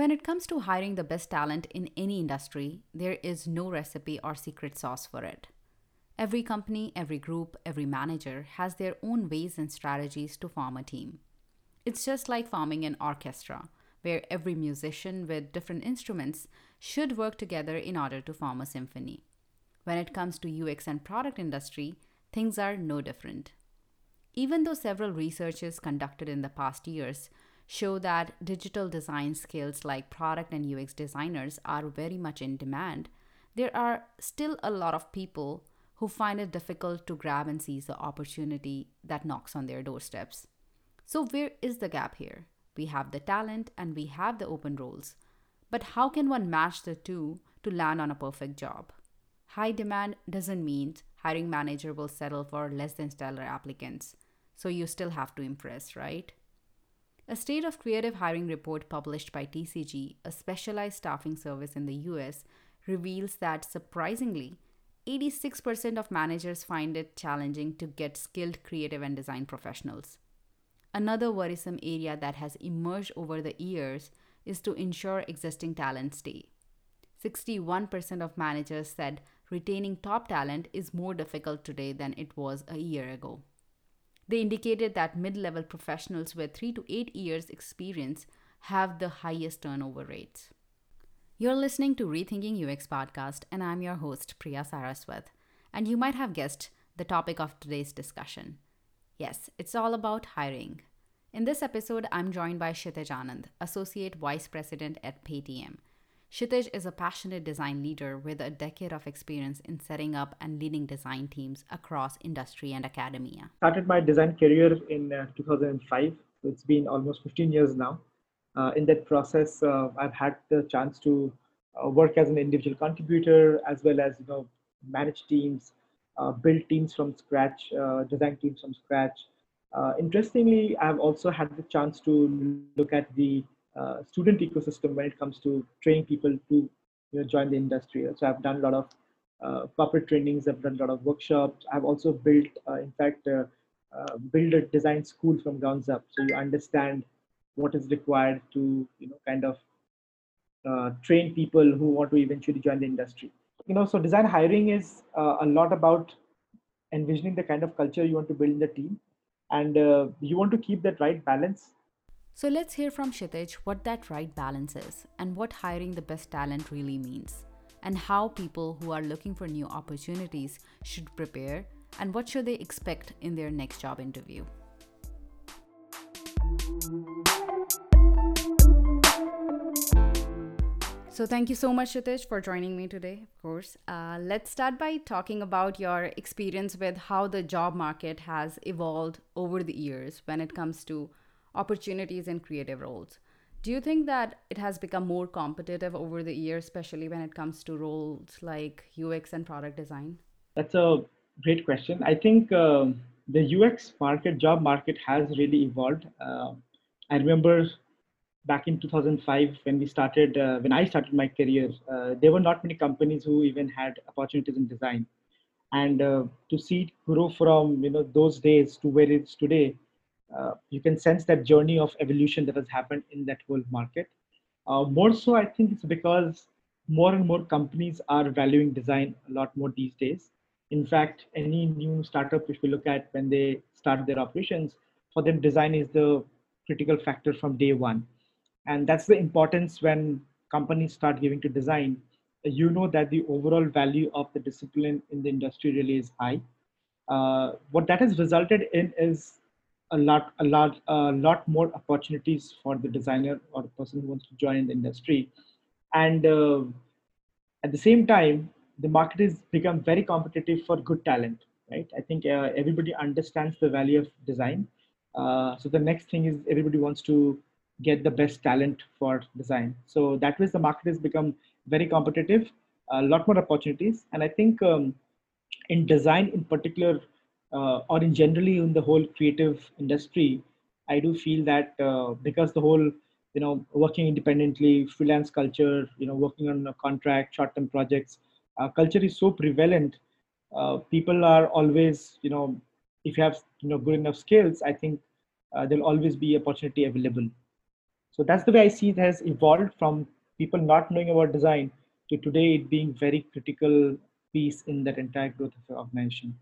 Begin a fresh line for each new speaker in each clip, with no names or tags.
When it comes to hiring the best talent in any industry, there is no recipe or secret sauce for it. Every company, every group, every manager has their own ways and strategies to form a team. It's just like forming an orchestra, where every musician with different instruments should work together in order to form a symphony. When it comes to UX and product industry, things are no different. Even though several researches conducted in the past years show that digital design skills like product and UX designers are very much in demand, there are still a lot of people who find it difficult to grab and seize the opportunity that knocks on their doorsteps. So, where is the gap here? We have the talent and we have the open roles. But how can one match the two to land on a perfect job? High demand doesn't mean hiring manager will settle for less than stellar applicants. So you still have to impress, right? A State of Creative Hiring report published by TCG, a specialized staffing service in the US, reveals that surprisingly, 86% of managers find it challenging to get skilled creative and design professionals. Another worrisome area that has emerged over the years is to ensure existing talent stay. 61% of managers said retaining top talent is more difficult today than it was a year ago. They indicated that mid level professionals with 3 to 8 years' experience have the highest turnover rates. You're listening to Rethinking UX podcast, and I'm your host, Priya Saraswat. And you might have guessed the topic of today's discussion. Yes, it's all about hiring. In this episode, I'm joined by Kshitij Anand, Associate Vice President at Paytm. Kshitij is a passionate design leader with a decade of experience in setting up and leading design teams across industry and academia.
Started my design career in uh, 2005. It's been almost 15 years now. Uh, in that process, uh, I've had the chance to uh, work as an individual contributor as well as you know manage teams, uh, build teams from scratch, uh, design teams from scratch. interestingly, I've also had the chance to look at the uh, student ecosystem when it comes to training people to you know, join the industry. So I've done a lot of uh, corporate trainings. I've done a lot of workshops. I've also built, uh, in fact, uh, uh, build a design school from grounds up. So you understand what is required to, you know, kind of train people who want to eventually join the industry. You know, so design hiring is a lot about envisioning the kind of culture you want to build in the team, and you want to keep that right balance
so let's hear from Kshitij what that right balance is and what hiring the best talent really means, and how people who are looking for new opportunities should prepare and what should they expect in their next job interview. So, thank you so much, Kshitij, for joining me today, of course. Uh, let's start by talking about your experience with how the job market has evolved over the years when it comes to opportunities in creative roles. Do you think that it has become more competitive over the years, especially when it comes to roles like UX and product design?
That's a great question. I think um, the UX market, job market, has really evolved. Uh, I remember back in 2005 when we started, uh, when I started my career, uh, there were not many companies who even had opportunities in design, and uh, to see it grow from you know those days to where it's today uh, you can sense that journey of evolution that has happened in that whole market. Uh, more so, I think it's because more and more companies are valuing design a lot more these days. In fact, any new startup, if you look at when they start their operations, for them, design is the critical factor from day one. And that's the importance when companies start giving to design. You know that the overall value of the discipline in the industry really is high. Uh, what that has resulted in is a lot a lot a lot more opportunities for the designer or the person who wants to join the industry. And uh, at the same time the market has become very competitive for good talent right? I think uh, everybody understands the value of design. Uh, so the next thing is everybody wants to get the best talent for design. So that way the market has become very competitive a lot more opportunities. And i think um, in design in particular uh, or in generally in the whole creative industry, I do feel that uh, because the whole you know working independently, freelance culture, you know working on a contract, short-term projects, uh, culture is so prevalent. Uh, people are always you know if you have you know good enough skills, I think uh, there'll always be opportunity available. So that's the way I see it has evolved from people not knowing about design to today it being very critical piece in that entire growth of the organization.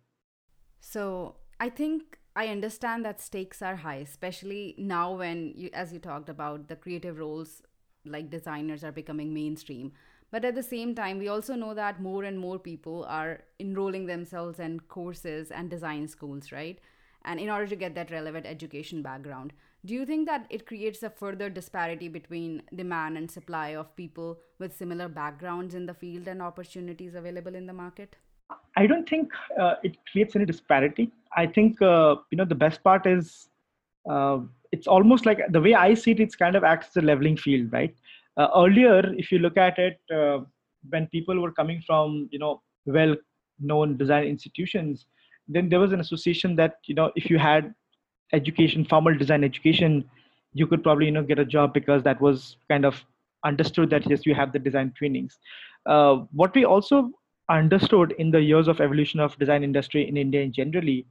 So I think I understand that stakes are high, especially now when you, as you talked about, the creative roles like designers are becoming mainstream. But at the same time, we also know that more and more people are enrolling themselves in courses and design schools, right? And in order to get that relevant education background, do you think that it creates a further disparity between demand and supply of people with similar backgrounds in the field and opportunities available in the market?
I don't think uh, it creates any disparity. I think uh, you know the best part is uh, it's almost like the way I see it. It's kind of acts as a leveling field, right? Uh, earlier, if you look at it, uh, when people were coming from you know well-known design institutions, then there was an association that you know if you had education, formal design education, you could probably you know get a job because that was kind of understood that yes, you have the design trainings. Uh, what we also understood in the years of evolution of design industry in India in generally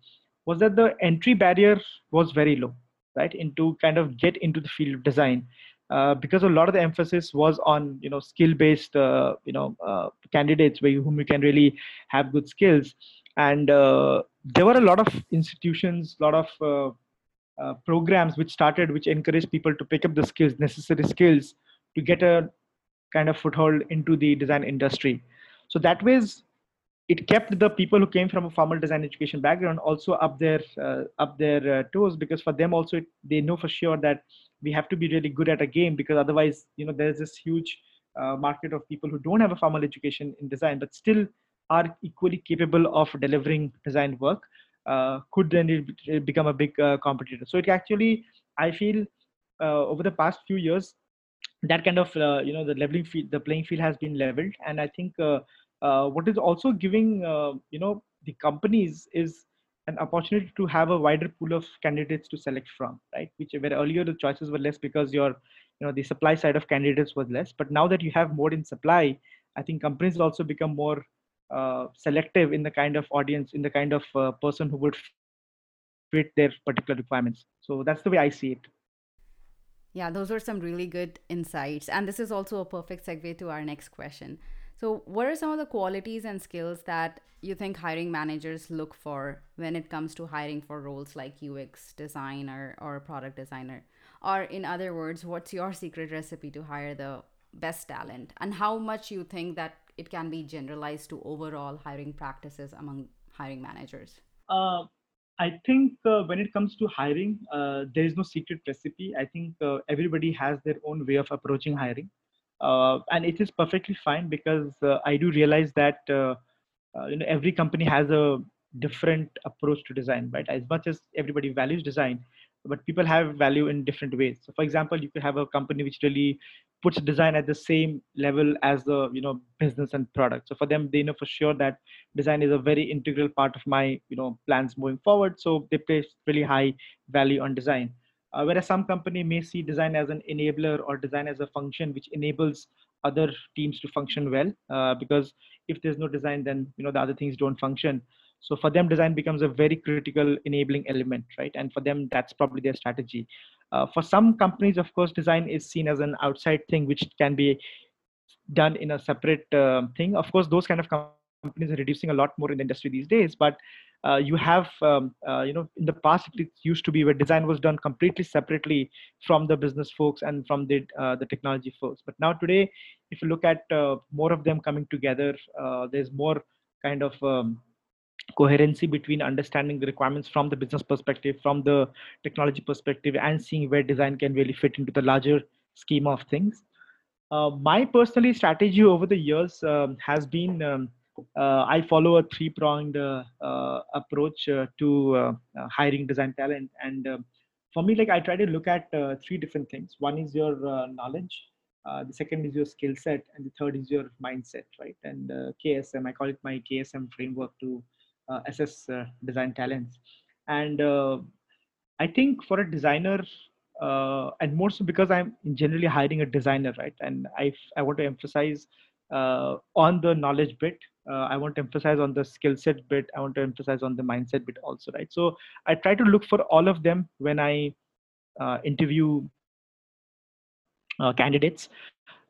was that the entry barrier was very low, right? Into kind of get into the field of design. Uh, because a lot of the emphasis was on you know skill based uh, you know uh, candidates where you, whom you can really have good skills and uh, there were a lot of institutions a lot of uh, uh, programs which started which encouraged people to pick up the skills necessary skills to get a kind of foothold into the design industry so that ways it kept the people who came from a formal design education background also up their uh, up their uh, toes because for them also it, they know for sure that we have to be really good at a game because otherwise you know there's this huge uh, market of people who don't have a formal education in design but still are equally capable of delivering design work uh, could then it become a big uh, competitor. So it actually i feel uh, over the past few years that kind of uh, you know the leveling field the playing field has been leveled. And i think uh, uh, what is also giving uh, you know the companies is an opportunity to have a wider pool of candidates to select from right? Which where earlier the choices were less because your you know the supply side of candidates was less. But now that you have more in supply i think companies also become more uh, selective in the kind of audience in the kind of uh, person who would fit their particular requirements. So that's the way i see it
yeah, those are some really good insights. And this is also a perfect segue to our next question. So, what are some of the qualities and skills that you think hiring managers look for when it comes to hiring for roles like UX designer or product designer? Or, in other words, what's your secret recipe to hire the best talent? And how much you think that it can be generalized to overall hiring practices among hiring managers?
Uh, I think uh, when it comes to hiring, uh, there is no secret recipe. I think uh, everybody has their own way of approaching hiring. Uh, and it is perfectly fine because uh, I do realize that uh, you know every company has a different approach to design, right? As much as everybody values design, but people have value in different ways. So, for example, you could have a company which really puts design at the same level as the you know business and product. So for them, they know for sure that design is a very integral part of my you know plans moving forward. So they place really high value on design. Uh, whereas some company may see design as an enabler or design as a function which enables other teams to function well. Uh, because if there's no design, then you know the other things don't function so for them design becomes a very critical enabling element right and for them that's probably their strategy uh, for some companies of course design is seen as an outside thing which can be done in a separate uh, thing. Of course those kind of companies are reducing a lot more in the industry these days but uh, you have um, uh, you know in the past it used to be where design was done completely separately from the business folks and from the uh, the technology folks. But now today if you look at uh, more of them coming together there's more kind of um, coherency between understanding the requirements from the business perspective, from the technology perspective, and seeing where design can really fit into the larger scheme of things. Uh, my personally strategy over the years um, has been um, uh, I follow a three-pronged uh, uh approach uh, to uh, hiring design talent, and um, for me, like I try to look at three different things. One is your knowledge, the second is your skill set, and the third is your mindset, right? And KSM, I call it my KSM framework to assess uh, design talents. And uh, i think for a designer uh, and more so because i'm generally hiring a designer right? And i i want to emphasize uh, on the knowledge bit uh, i want to emphasize on the skill set bit i want to emphasize on the mindset bit also right? So i try to look for all of them when i interview uh, candidates.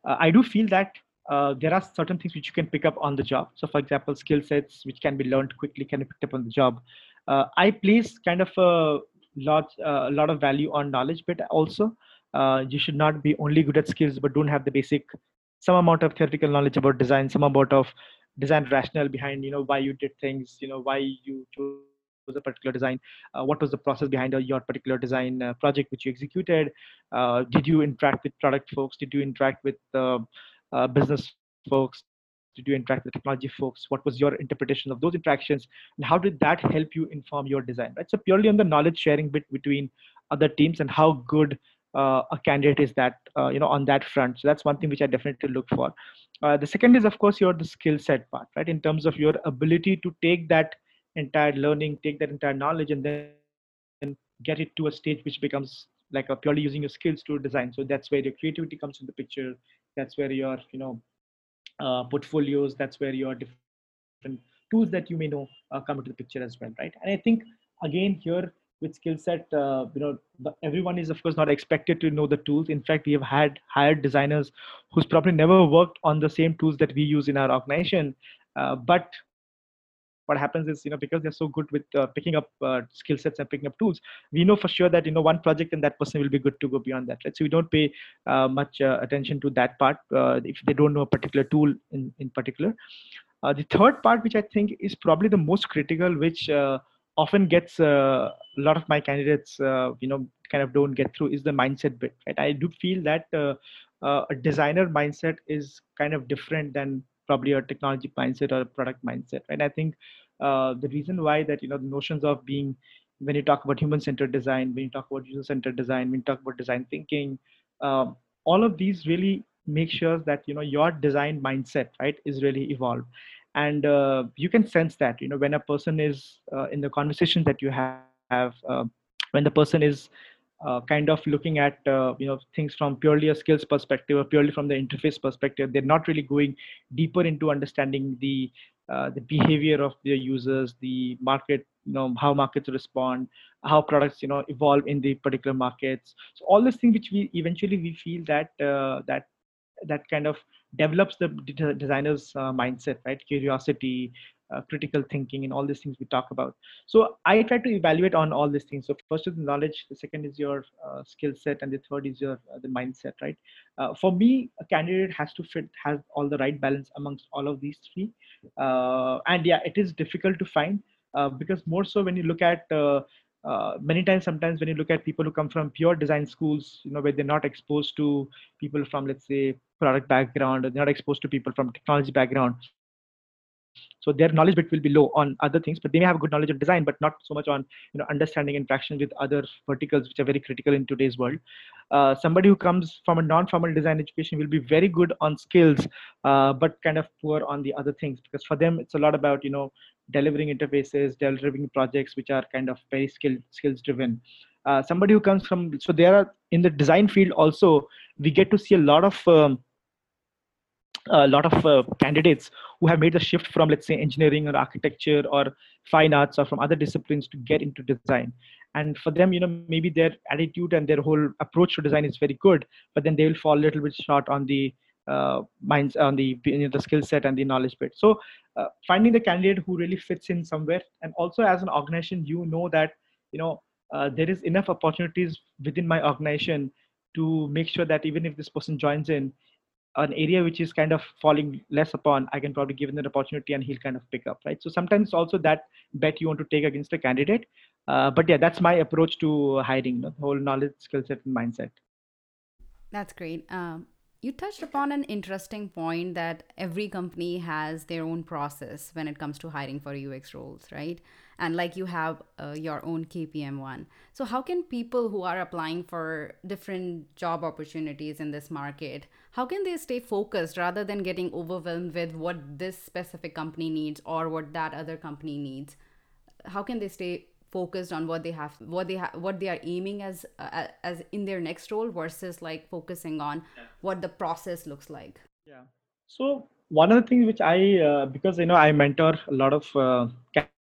Uh, I do feel that uh, there are certain things which you can pick up on the job. So, for example, skill sets which can be learned quickly can be picked up on the job. Uh, I place kind of a lot, a lot of value on knowledge, but also you should not be only good at skills but don't have the basic some amount of theoretical knowledge about design, some amount of design rationale behind you know why you did things, you know why you chose a particular design uh, what was the process behind uh, your particular design uh, project which you executed uh, did you interact with product folks did you interact with business folks did you interact with technology folks what was your interpretation of those interactions and how did that help you inform your design right so purely on the knowledge sharing bit between other teams and how good uh, a candidate is that uh, you know on that front so that's one thing which i definitely look for uh, the second is of course your the skill set part right in terms of your ability to take that entire learning, take that entire knowledge, and then get it to a stage which becomes like a purely using your skills to design. So that's where your creativity comes in the picture. That's where your you know uh, portfolios. That's where your different tools that you may know uh, come into the picture as well, right? And I think again here with skill set, uh, you know, the, everyone is of course not expected to know the tools. In fact, we have had hired designers who's probably never worked on the same tools that we use in our organization, uh, but what happens is you know because they're so good with uh, picking up uh, skill sets and picking up tools we know for sure that you know one project and that person will be good to go beyond that right? So we don't pay uh, much uh, attention to that part uh, if they don't know a particular tool in in particular. Uh, the third part which i think is probably the most critical which often gets a lot of my candidates you know kind of don't get through is the mindset bit right? I do feel that a designer mindset is kind of different than probably a technology mindset or a product mindset right? I think uh, the reason why that you know the notions of being when you talk about human centered design when you talk about user centered design when you talk about design thinking um, all of these really make sure that you know your design mindset right is really evolved. And uh, you can sense that you know when a person is uh, in the conversation that you have, have uh, when the person is uh, kind of looking at uh, you know things from purely a skills perspective or purely from the interface perspective. They're not really going deeper into understanding the uh, the behavior of their users the market you know how markets respond how products you know evolve in the particular markets. So all these things which we eventually we feel that uh, that that kind of develops the designer's uh, mindset right? Curiosity uh, critical thinking and all these things we talk about. So i try to evaluate on all these things. So first is knowledge the second is your uh, skill set and the third is your uh, the mindset right? Uh, for me a candidate has to fit has all the right balance amongst all of these three. Uh, and yeah it is difficult to find uh, because more so when you look at many times sometimes when you look at people who come from pure design schools you know where they're not exposed to people from let's say product background or they're not exposed to people from technology background so their knowledge bit will be low on other things but they may have good knowledge of design but not so much on you know understanding interaction with other verticals which are very critical in today's world. Uh, somebody who comes from a non-formal design education will be very good on skills uh, but kind of poor on the other things because for them it's a lot about you know delivering interfaces delivering projects which are kind of very skill skills driven uh, somebody who comes from so there are in the design field also we get to see a lot of um, a lot of uh, candidates who have made the shift from let's say engineering or architecture or fine arts or from other disciplines to get into design. And for them you know maybe their attitude and their whole approach to design is very good but then they will fall a little bit short on the uh, minds on the you know, the skill set and the knowledge bit. So uh, finding the candidate who really fits in somewhere and also as an organization you know that you know uh, there is enough opportunities within my organization to make sure that even if this person joins in an area which is kind of falling less upon, I can probably give him an opportunity and he'll kind of pick up, right? So sometimes also that bet you want to take against a candidate. Uh, but yeah, that's my approach to hiring, the whole knowledge, skill set, and mindset.
That's great. Um, you touched upon an interesting point that every company has their own process when it comes to hiring for UX roles, right? And like you have uh, your own KPM one. So, how can people who are applying for different job opportunities in this market, how can they stay focused rather than getting overwhelmed with what this specific company needs or what that other company needs? How can they stay focused on what they have what they have what they are aiming as uh, as in their next role versus like focusing on what the process looks like.
Yeah. So one of the things which i uh, because you know i mentor a lot of uh,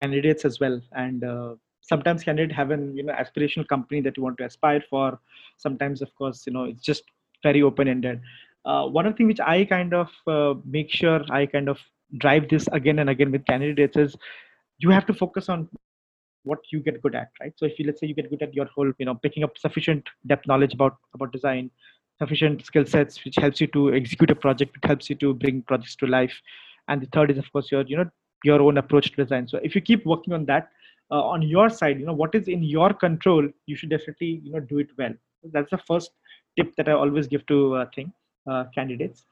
candidates as well and uh, sometimes candidates have an you know aspirational company that you want to aspire for. Sometimes of course you know it's just very open-ended. Uh, one of the things which I kind of uh, make sure I kind of drive this again and again with candidates is you have to focus on what you get good at, right? So if you let's say you get good at your whole, you know, picking up sufficient depth knowledge about about design, sufficient skill sets which helps you to execute a project, which helps you to bring projects to life, and the third is of course your you know your own approach to design. So if you keep working on that, uh, on your side, you know what is in your control, you should definitely you know do it well. That's the first tip that I always give to uh, thing uh, candidates.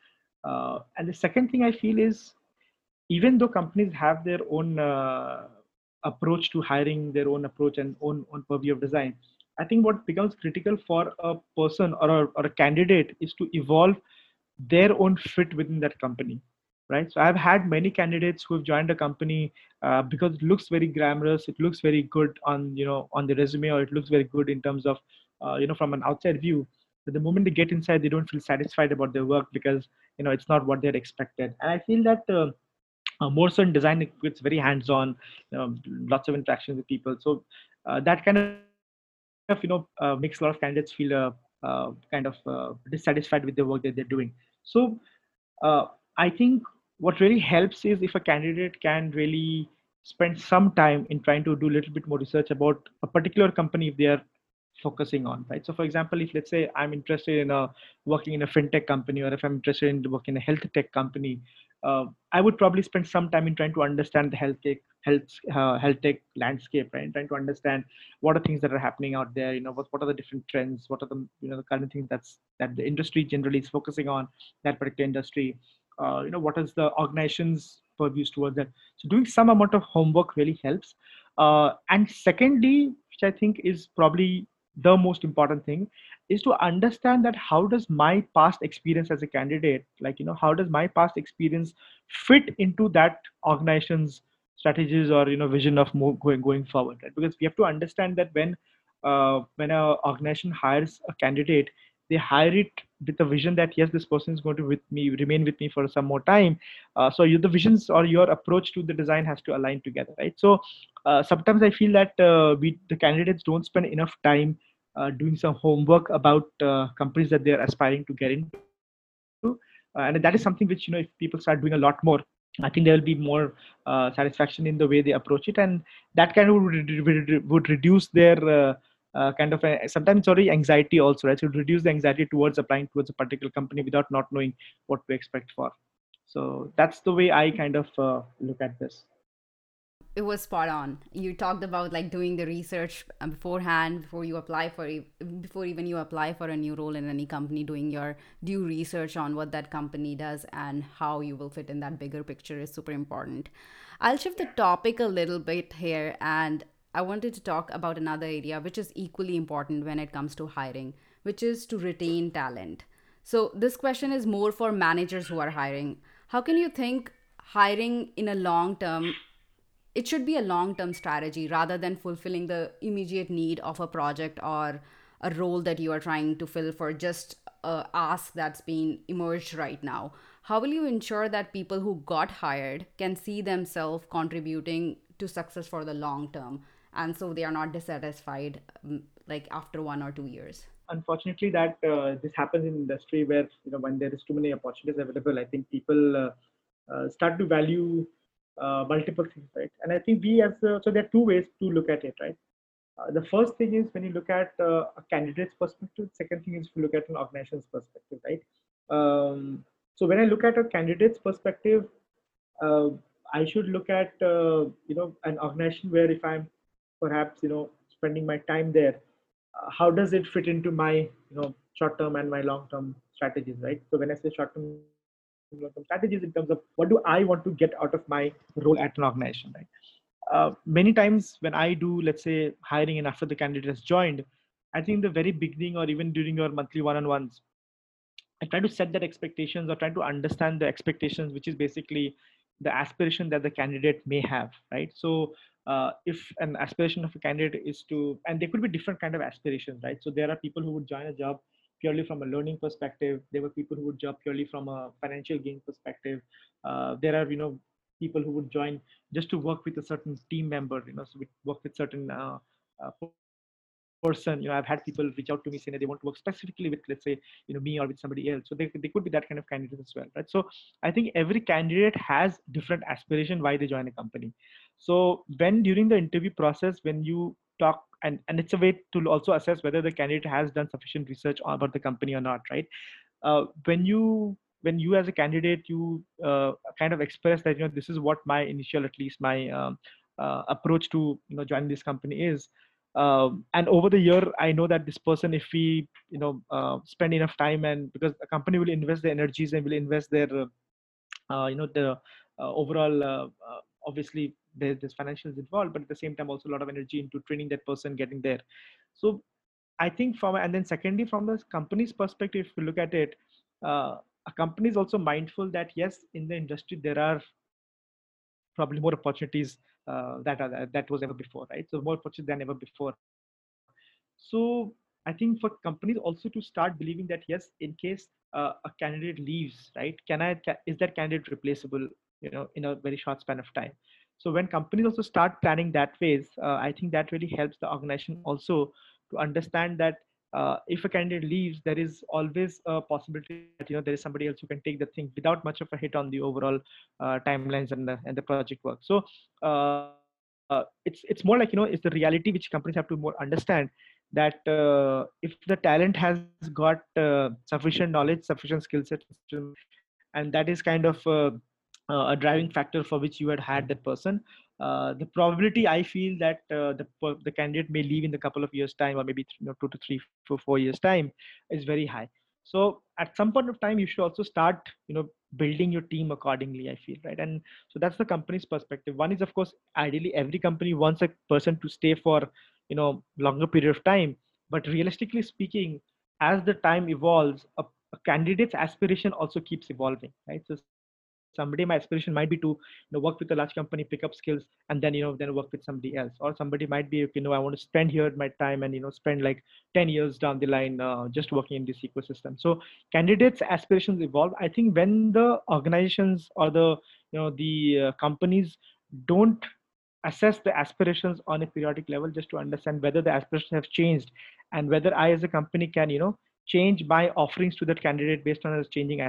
Uh, and the second thing I feel is even though companies have their own uh, approach to hiring, their own approach and own own purview of design, I think what becomes critical for a person or a, or a candidate is to evolve their own fit within that company right? So i've had many candidates who have joined a company uh, because it looks very glamorous it looks very good on you know on the resume or it looks very good in terms of uh, you know from an outside view. But the moment they get inside they don't feel satisfied about their work because you know it's not what they're expected. And i feel that uh, uh, more so in design it's very hands-on lots of interactions with people. So uh, that kind of you know uh, makes a lot of candidates feel uh, uh, kind of uh, dissatisfied with the work that they're doing. So i think what really helps is if a candidate can really spend some time in trying to do a little bit more research about a particular company if they are focusing on right? So for example if let's say i'm interested in a working in a fintech company or if i'm interested in working in a health tech company uh, i would probably spend some time in trying to understand the health tech health uh, health tech landscape right? Trying to understand what are things that are happening out there you know what, what are the different trends what are the you know the current things that's that the industry generally is focusing on that particular industry uh, you know what is the organization's purviews towards that. So doing some amount of homework really helps. Uh, and secondly which i think is probably the most important thing is to understand that how does my past experience as a candidate like you know how does my past experience fit into that organization's strategies or you know vision of more going going forward right? Because we have to understand that when uh, when a organization hires a candidate they hire it with the vision that yes this person is going to with me remain with me for some more time. Uh, so you, the visions or your approach to the design has to align together right? So uh, sometimes i feel that uh, we the candidates don't spend enough time doing some homework about uh, companies that they're aspiring to get into. Uh, and that is something which you know if people start doing a lot more I think there will be more uh, satisfaction in the way they approach it, and that kind of would, would reduce their uh, uh, kind of a, sometimes sorry anxiety also right? So reduce the anxiety towards applying towards a particular company without not knowing what to expect for. So that's the way i kind of uh, look at this
it was spot on you talked about like doing the research uh, beforehand before you apply for before even you apply for a new role in any company doing your due research on what that company does and how you will fit in that bigger picture is super important i'll shift the topic a little bit here and I wanted to talk about another area which is equally important when it comes to hiring, which is to retain talent. So, this question is more for managers who are hiring. How can you think hiring in a long term? It should be a long term strategy rather than fulfilling the immediate need of a project or a role that you are trying to fill for just a ask that's been emerged right now. How will you ensure that people who got hired can see themselves contributing to success for the long term? and so they are not dissatisfied um, like after one or two years
unfortunately that uh, this happens in industry where you know when there is too many opportunities available i think people uh, uh, start to value uh, multiple things right? And i think we as a, so there are two ways to look at it right? Uh, the first thing is when you look at uh, a candidate's perspective second thing is to look at an organization's perspective right? Um, so when i look at a candidate's perspective i should look at you know an organization where if i'm perhaps you know spending my time there uh, how does it fit into my you know short term and my long term strategies right? So when i say short term strategies in terms of what do i want to get out of my role at an organization right? Uh, many times when i do let's say hiring and after the candidate has joined i think the very beginning or even during your monthly one-on-ones i try to set that expectations or try to understand the expectations which is basically the aspiration that the candidate may have right? So uh, if an aspiration of a candidate is to and there could be different kind of aspirations right? So there are people who would join a job purely from a learning perspective. There were people who would job purely from a financial gain perspective. Uh, there are you know people who would join just to work with a certain team member you know so we work with certain uh, uh person. You know i've had people reach out to me saying that they want to work specifically with let's say you know me or with somebody else. So they, they could be that kind of candidate as well right? So i think every candidate has different aspiration why they join a company. So when during the interview process when you talk and and it's a way to also assess whether the candidate has done sufficient research about the company or not right? Uh, when you when you as a candidate you uh, kind of express that you know this is what my initial at least my um, uh, approach to you know joining this company is um, and over the year i know that this person if we you know uh, spend enough time and because the company will invest their energies and will invest their uh, you know the uh, overall uh, obviously there's, financials involved but at the same time also a lot of energy into training that person getting there so i think from and then secondly from the company's perspective if you look at it uh, a company is also mindful that yes in the industry there are probably more opportunities uh, that are that was ever before, right? So more opportunities than ever before. So I think for companies also to start believing that yes, in case uh, a candidate leaves, right? Can I is that candidate replaceable? You know, in a very short span of time. So when companies also start planning that phase, uh, I think that really helps the organization also to understand that uh, if a candidate leaves, there is always a possibility that you know there is somebody else who can take the thing without much of a hit on the overall uh, timelines and the and the project work. So uh, it's it's more like you know it's the reality which companies have to more understand that uh, if the talent has got uh, sufficient knowledge, sufficient skill set, and that is kind of a driving factor for which you had had that person uh, the probability I feel that uh, the the candidate may leave in a couple of years time or maybe you know, two to three four, four years time is very high. So at some point of time, you should also start you know building your team accordingly. I feel right, and so that's the company's perspective. One is of course ideally every company wants a person to stay for you know longer period of time, but realistically speaking, as the time evolves, a, a candidate's aspiration also keeps evolving, right? So somebody my aspiration might be to you know work with a large company pick up skills and then you know then work with somebody else. Or somebody might be you know i want to spend here my time and you know spend like 10 years down the line uh, just working in this ecosystem. So candidates aspirations evolve. I think when the organizations or the you know the uh, companies don't assess the aspirations on a periodic level just to understand whether the aspirations have changed and whether i as a company can you know change my offerings to that candidate based on those changing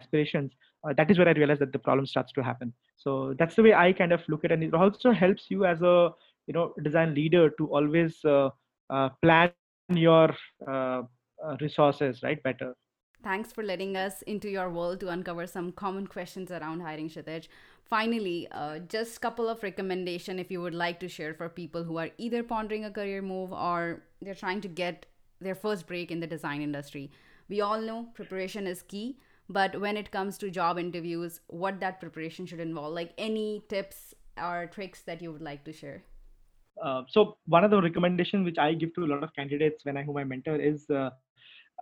aspirations uh, that is where i realized that the problem starts to happen so that's the way i kind of look at it and it also helps you as a you know design leader to always uh, uh, plan your uh, uh, resources right better
Thanks for letting us into your world to uncover some common questions around hiring Kshitij. Finally, uh, just couple of recommendation if you would like to share for people who are either pondering a career move or they're trying to get their first break in the design industry. We all know preparation is key, but when it comes to job interviews what that preparation should involve? Like any tips or tricks that you would like to share?
Uh, so one of the recommendations which i give to a lot of candidates when i whom i mentor is uh,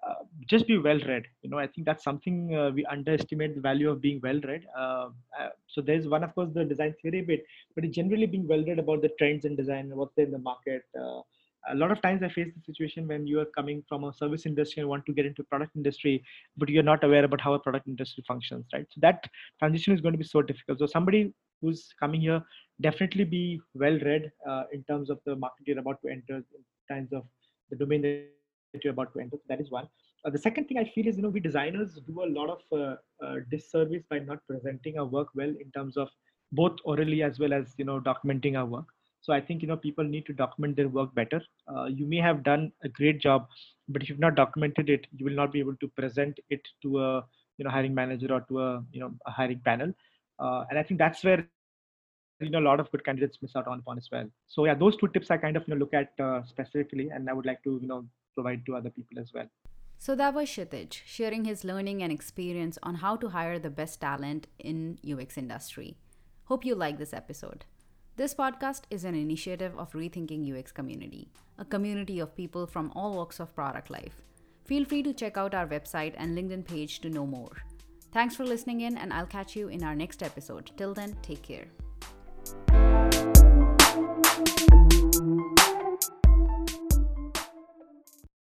uh, just be well read. You know i think that's something uh, we underestimate the value of being well read. Uh, uh, so there's one of course the design theory bit but generally being well read about the trends in design what's there in the market a lot of times i face the situation when you are coming from a service industry and want to get into product industry but you're not aware about how a product industry functions right? So that transition is going to be so difficult. So somebody who's coming here definitely be well read uh, in terms of the market you're about to enter in terms of the domain that you're about to enter. That is one. Uh, the second thing i feel is you know we designers do a lot of uh, uh disservice by not presenting our work well in terms of both orally as well as you know documenting our work so I think you know people need to document their work better. Uh, you may have done a great job, but if you've not documented it, you will not be able to present it to a you know hiring manager or to a you know a hiring panel. Uh, and I think that's where you know a lot of good candidates miss out on upon as well. So yeah, those two tips I kind of you know look at uh, specifically, and I would like to you know provide to other people as well.
So that was Kshitij sharing his learning and experience on how to hire the best talent in UX industry. Hope you like this episode. This podcast is an initiative of Rethinking UX Community, a community of people from all walks of product life. Feel free to check out our website and LinkedIn page to know more. Thanks for listening in, and I'll catch you in our next episode. Till then, take care.